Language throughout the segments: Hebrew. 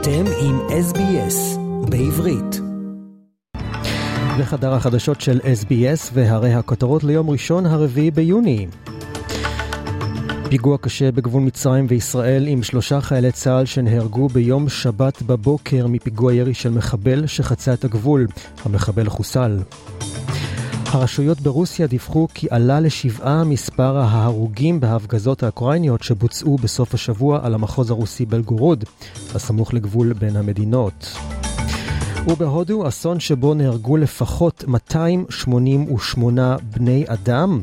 אתם עם SBS בעברית. וחדר החדשות של SBS והרי הכותרות ליום ראשון הרביעי ביוני. פיגוע קשה בגבול מצרים וישראל עם שלושה חיילי צה"ל שנהרגו ביום שבת בבוקר מפיגוע ירי של מחבל שחצה את הגבול. המחבל חוסל. הרשויות ברוסיה דיווחו כי עלה לשבעה מספר ההרוגים בהפגזות האוקראיניות שבוצעו בסוף השבוע על המחוז הרוסי בלגורוד, הסמוך לגבול בין המדינות. ובהודו אסון שבו נהרגו לפחות 288 בני אדם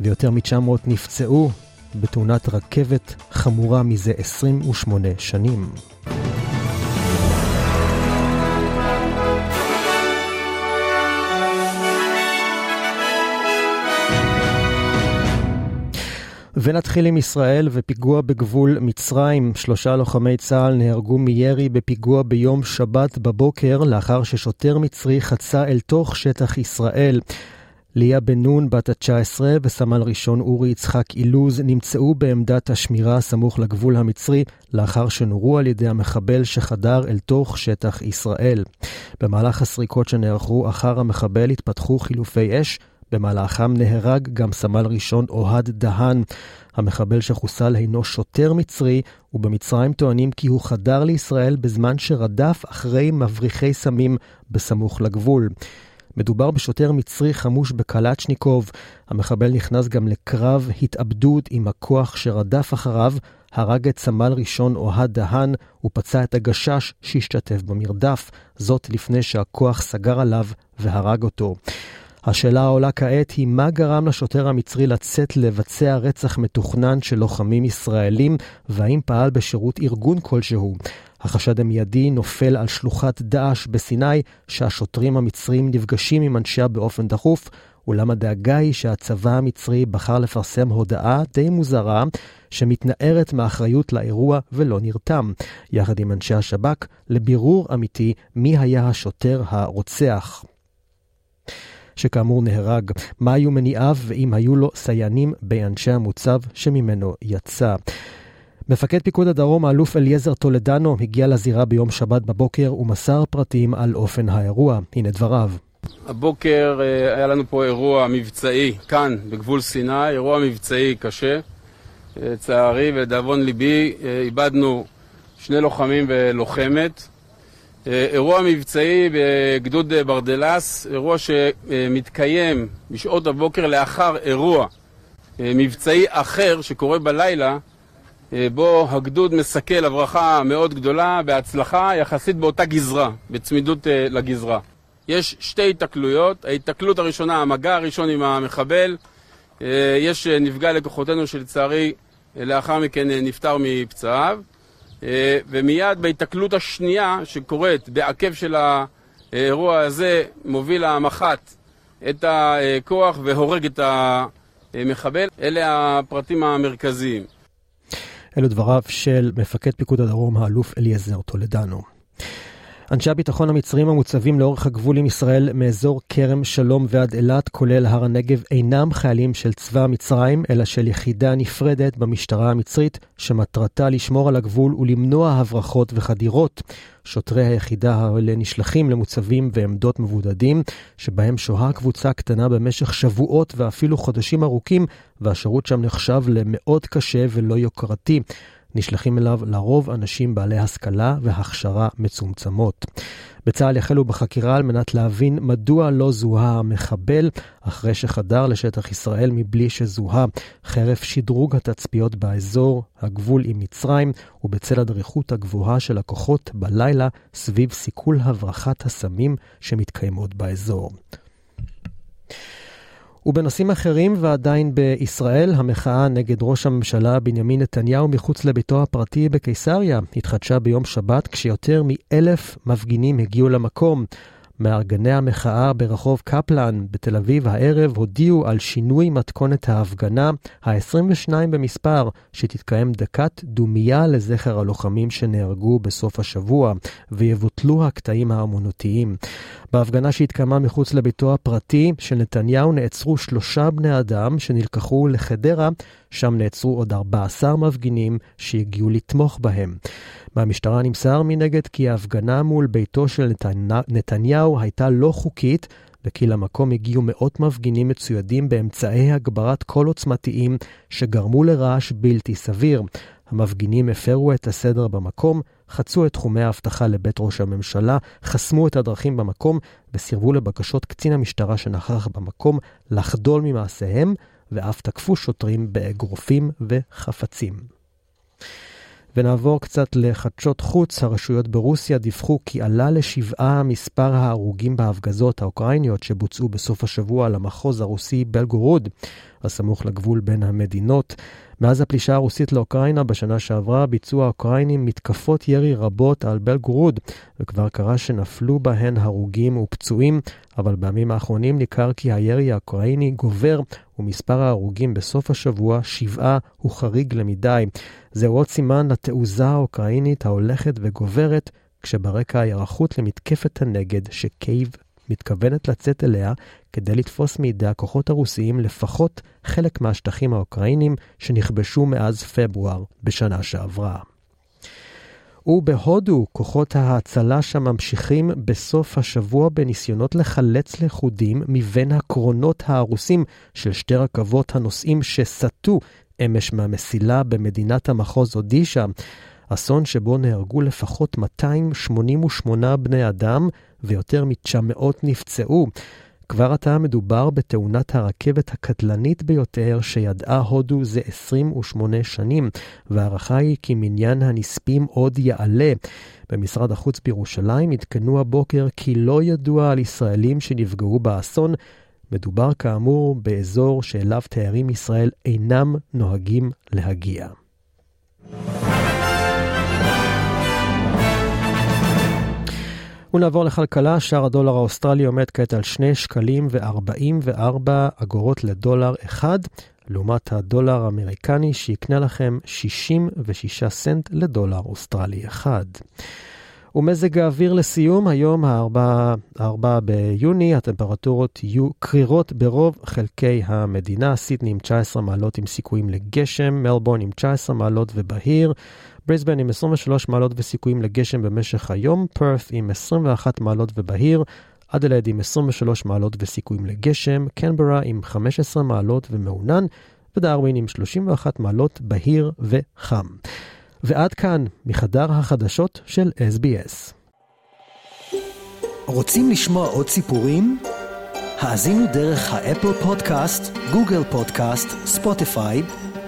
ויותר מ-900 נפצעו בתאונת רכבת חמורה מזה 28 שנים. ונתחיל עם ישראל ופיגוע בגבול מצרים. שלושה לוחמי צה"ל נהרגו מירי בפיגוע ביום שבת בבוקר, לאחר ששוטר מצרי חצה אל תוך שטח ישראל. ליה בן נון, בת ה-19, וסמל ראשון אורי יצחק אילוז נמצאו בעמדת השמירה סמוך לגבול המצרי, לאחר שנורו על ידי המחבל שחדר אל תוך שטח ישראל. במהלך הסריקות שנערכו אחר המחבל התפתחו חילופי אש, במהלכם נהרג גם סמל ראשון אוהד דהן. המחבל שחוסל הינו שוטר מצרי, ובמצרים טוענים כי הוא חדר לישראל בזמן שרדף אחרי מבריחי סמים בסמוך לגבול. מדובר בשוטר מצרי חמוש בקלצ'ניקוב. המחבל נכנס גם לקרב התאבדות עם הכוח שרדף אחריו, הרג את סמל ראשון אוהד דהן ופצע את הגשש שהשתתף במרדף, זאת לפני שהכוח סגר עליו והרג אותו. השאלה העולה כעת היא מה גרם לשוטר המצרי לצאת לבצע רצח מתוכנן של לוחמים ישראלים, והאם פעל בשירות ארגון כלשהו. החשד המיידי נופל על שלוחת דאעש בסיני, שהשוטרים המצרים נפגשים עם אנשיה באופן דחוף, אולם הדאגה היא שהצבא המצרי בחר לפרסם הודעה די מוזרה, שמתנערת מאחריות לאירוע ולא נרתם, יחד עם אנשי השב"כ, לבירור אמיתי מי היה השוטר הרוצח. שכאמור נהרג, מה היו מניעיו ואם היו לו סייענים באנשי המוצב שממנו יצא. מפקד פיקוד הדרום, האלוף אליעזר טולדנו, הגיע לזירה ביום שבת בבוקר ומסר פרטים על אופן האירוע. הנה דבריו. הבוקר אה, היה לנו פה אירוע מבצעי כאן, בגבול סיני, אירוע מבצעי קשה. לצערי ולדאבון ליבי אה, איבדנו שני לוחמים ולוחמת. אה, אירוע מבצעי בגדוד ברדלס, אירוע שמתקיים בשעות הבוקר לאחר אירוע אה, מבצעי אחר שקורה בלילה, אה, בו הגדוד מסכל הברחה מאוד גדולה בהצלחה יחסית באותה גזרה, בצמידות לגזרה. יש שתי התקלויות, ההתקלות הראשונה, המגע הראשון עם המחבל, יש נפגע לכוחותינו שלצערי לאחר מכן נפטר מפצעיו. אה, ומיד בהיתקלות השנייה שקורית בעקב של האירוע הזה, מוביל המח"ט את הכוח והורג את המחבל. אלה הפרטים המרכזיים. אלו דבריו של מפקד פיקוד הדרום, האלוף אליעזר טולדנו. אנשי הביטחון המצרים המוצבים לאורך הגבול עם ישראל מאזור כרם שלום ועד אילת, כולל הר הנגב, אינם חיילים של צבא מצרים, אלא של יחידה נפרדת במשטרה המצרית, שמטרתה לשמור על הגבול ולמנוע הברחות וחדירות. שוטרי היחידה האלה נשלחים למוצבים ועמדות מבודדים, שבהם שוהה קבוצה קטנה במשך שבועות ואפילו חודשים ארוכים, והשירות שם נחשב למאוד קשה ולא יוקרתי. נשלחים אליו לרוב אנשים בעלי השכלה והכשרה מצומצמות. בצה"ל החלו בחקירה על מנת להבין מדוע לא זוהה המחבל אחרי שחדר לשטח ישראל מבלי שזוהה, חרף שדרוג התצפיות באזור, הגבול עם מצרים, ובצל הדריכות הגבוהה של הכוחות בלילה סביב סיכול הברחת הסמים שמתקיימות באזור. ובנושאים אחרים ועדיין בישראל, המחאה נגד ראש הממשלה בנימין נתניהו מחוץ לביתו הפרטי בקיסריה התחדשה ביום שבת כשיותר מאלף מפגינים הגיעו למקום. מארגני המחאה ברחוב קפלן בתל אביב הערב הודיעו על שינוי מתכונת ההפגנה ה-22 במספר, שתתקיים דקת דומייה לזכר הלוחמים שנהרגו בסוף השבוע, ויבוטלו הקטעים האמנותיים. בהפגנה שהתקיימה מחוץ לביתו הפרטי של נתניהו נעצרו שלושה בני אדם שנלקחו לחדרה, שם נעצרו עוד 14 מפגינים שהגיעו לתמוך בהם. מהמשטרה נמסר מנגד כי ההפגנה מול ביתו של נתניהו הייתה לא חוקית, וכי למקום הגיעו מאות מפגינים מצוידים באמצעי הגברת קול עוצמתיים שגרמו לרעש בלתי סביר. המפגינים הפרו את הסדר במקום, חצו את תחומי האבטחה לבית ראש הממשלה, חסמו את הדרכים במקום וסירבו לבקשות קצין המשטרה שנכח במקום לחדול ממעשיהם, ואף תקפו שוטרים באגרופים וחפצים. ונעבור קצת לחדשות חוץ. הרשויות ברוסיה דיווחו כי עלה לשבעה מספר ההרוגים בהפגזות האוקראיניות שבוצעו בסוף השבוע למחוז הרוסי בלגורוד, הסמוך לגבול בין המדינות. מאז הפלישה הרוסית לאוקראינה בשנה שעברה ביצעו האוקראינים מתקפות ירי רבות על בלגורוד, וכבר קרה שנפלו בהן הרוגים ופצועים, אבל בימים האחרונים ניכר כי הירי האוקראיני גובר, ומספר ההרוגים בסוף השבוע, שבעה, הוא חריג למדי. זהו עוד סימן לתעוזה האוקראינית ההולכת וגוברת, כשברקע ההיערכות למתקפת הנגד שקייב מתכוונת לצאת אליה כדי לתפוס מידי הכוחות הרוסיים לפחות חלק מהשטחים האוקראינים שנכבשו מאז פברואר בשנה שעברה. ובהודו, כוחות ההצלה שם ממשיכים בסוף השבוע בניסיונות לחלץ לכודים מבין הקרונות ההרוסים של שתי רכבות הנוסעים שסטו אמש מהמסילה במדינת המחוז אודישה. אסון שבו נהרגו לפחות 288 בני אדם ויותר מ-900 נפצעו. כבר עתה מדובר בתאונת הרכבת הקטלנית ביותר שידעה הודו זה 28 שנים, וההערכה היא כי מניין הנספים עוד יעלה. במשרד החוץ בירושלים עדכנו הבוקר כי לא ידוע על ישראלים שנפגעו באסון. מדובר כאמור באזור שאליו תיירים ישראל אינם נוהגים להגיע. ונעבור לכלכלה, שער הדולר האוסטרלי עומד כעת על 2 שקלים ו-44 אגורות לדולר אחד, לעומת הדולר האמריקני שיקנה לכם 66 סנט לדולר אוסטרלי אחד. ומזג האוויר לסיום, היום ה-4 ביוני, הטמפרטורות יהיו קרירות ברוב חלקי המדינה, סידני עם 19 מעלות עם סיכויים לגשם, מלבורן עם 19 מעלות ובהיר, בריסבן עם 23 מעלות וסיכויים לגשם במשך היום, פרת עם 21 מעלות ובהיר, אדלד עם 23 מעלות וסיכויים לגשם, קנברה עם 15 מעלות ומעונן, ודרווין עם 31 מעלות בהיר וחם. ועד כאן מחדר החדשות של SBS. רוצים לשמוע עוד סיפורים? האזינו דרך ה Apple Podcast, Google Podcast, Spotify,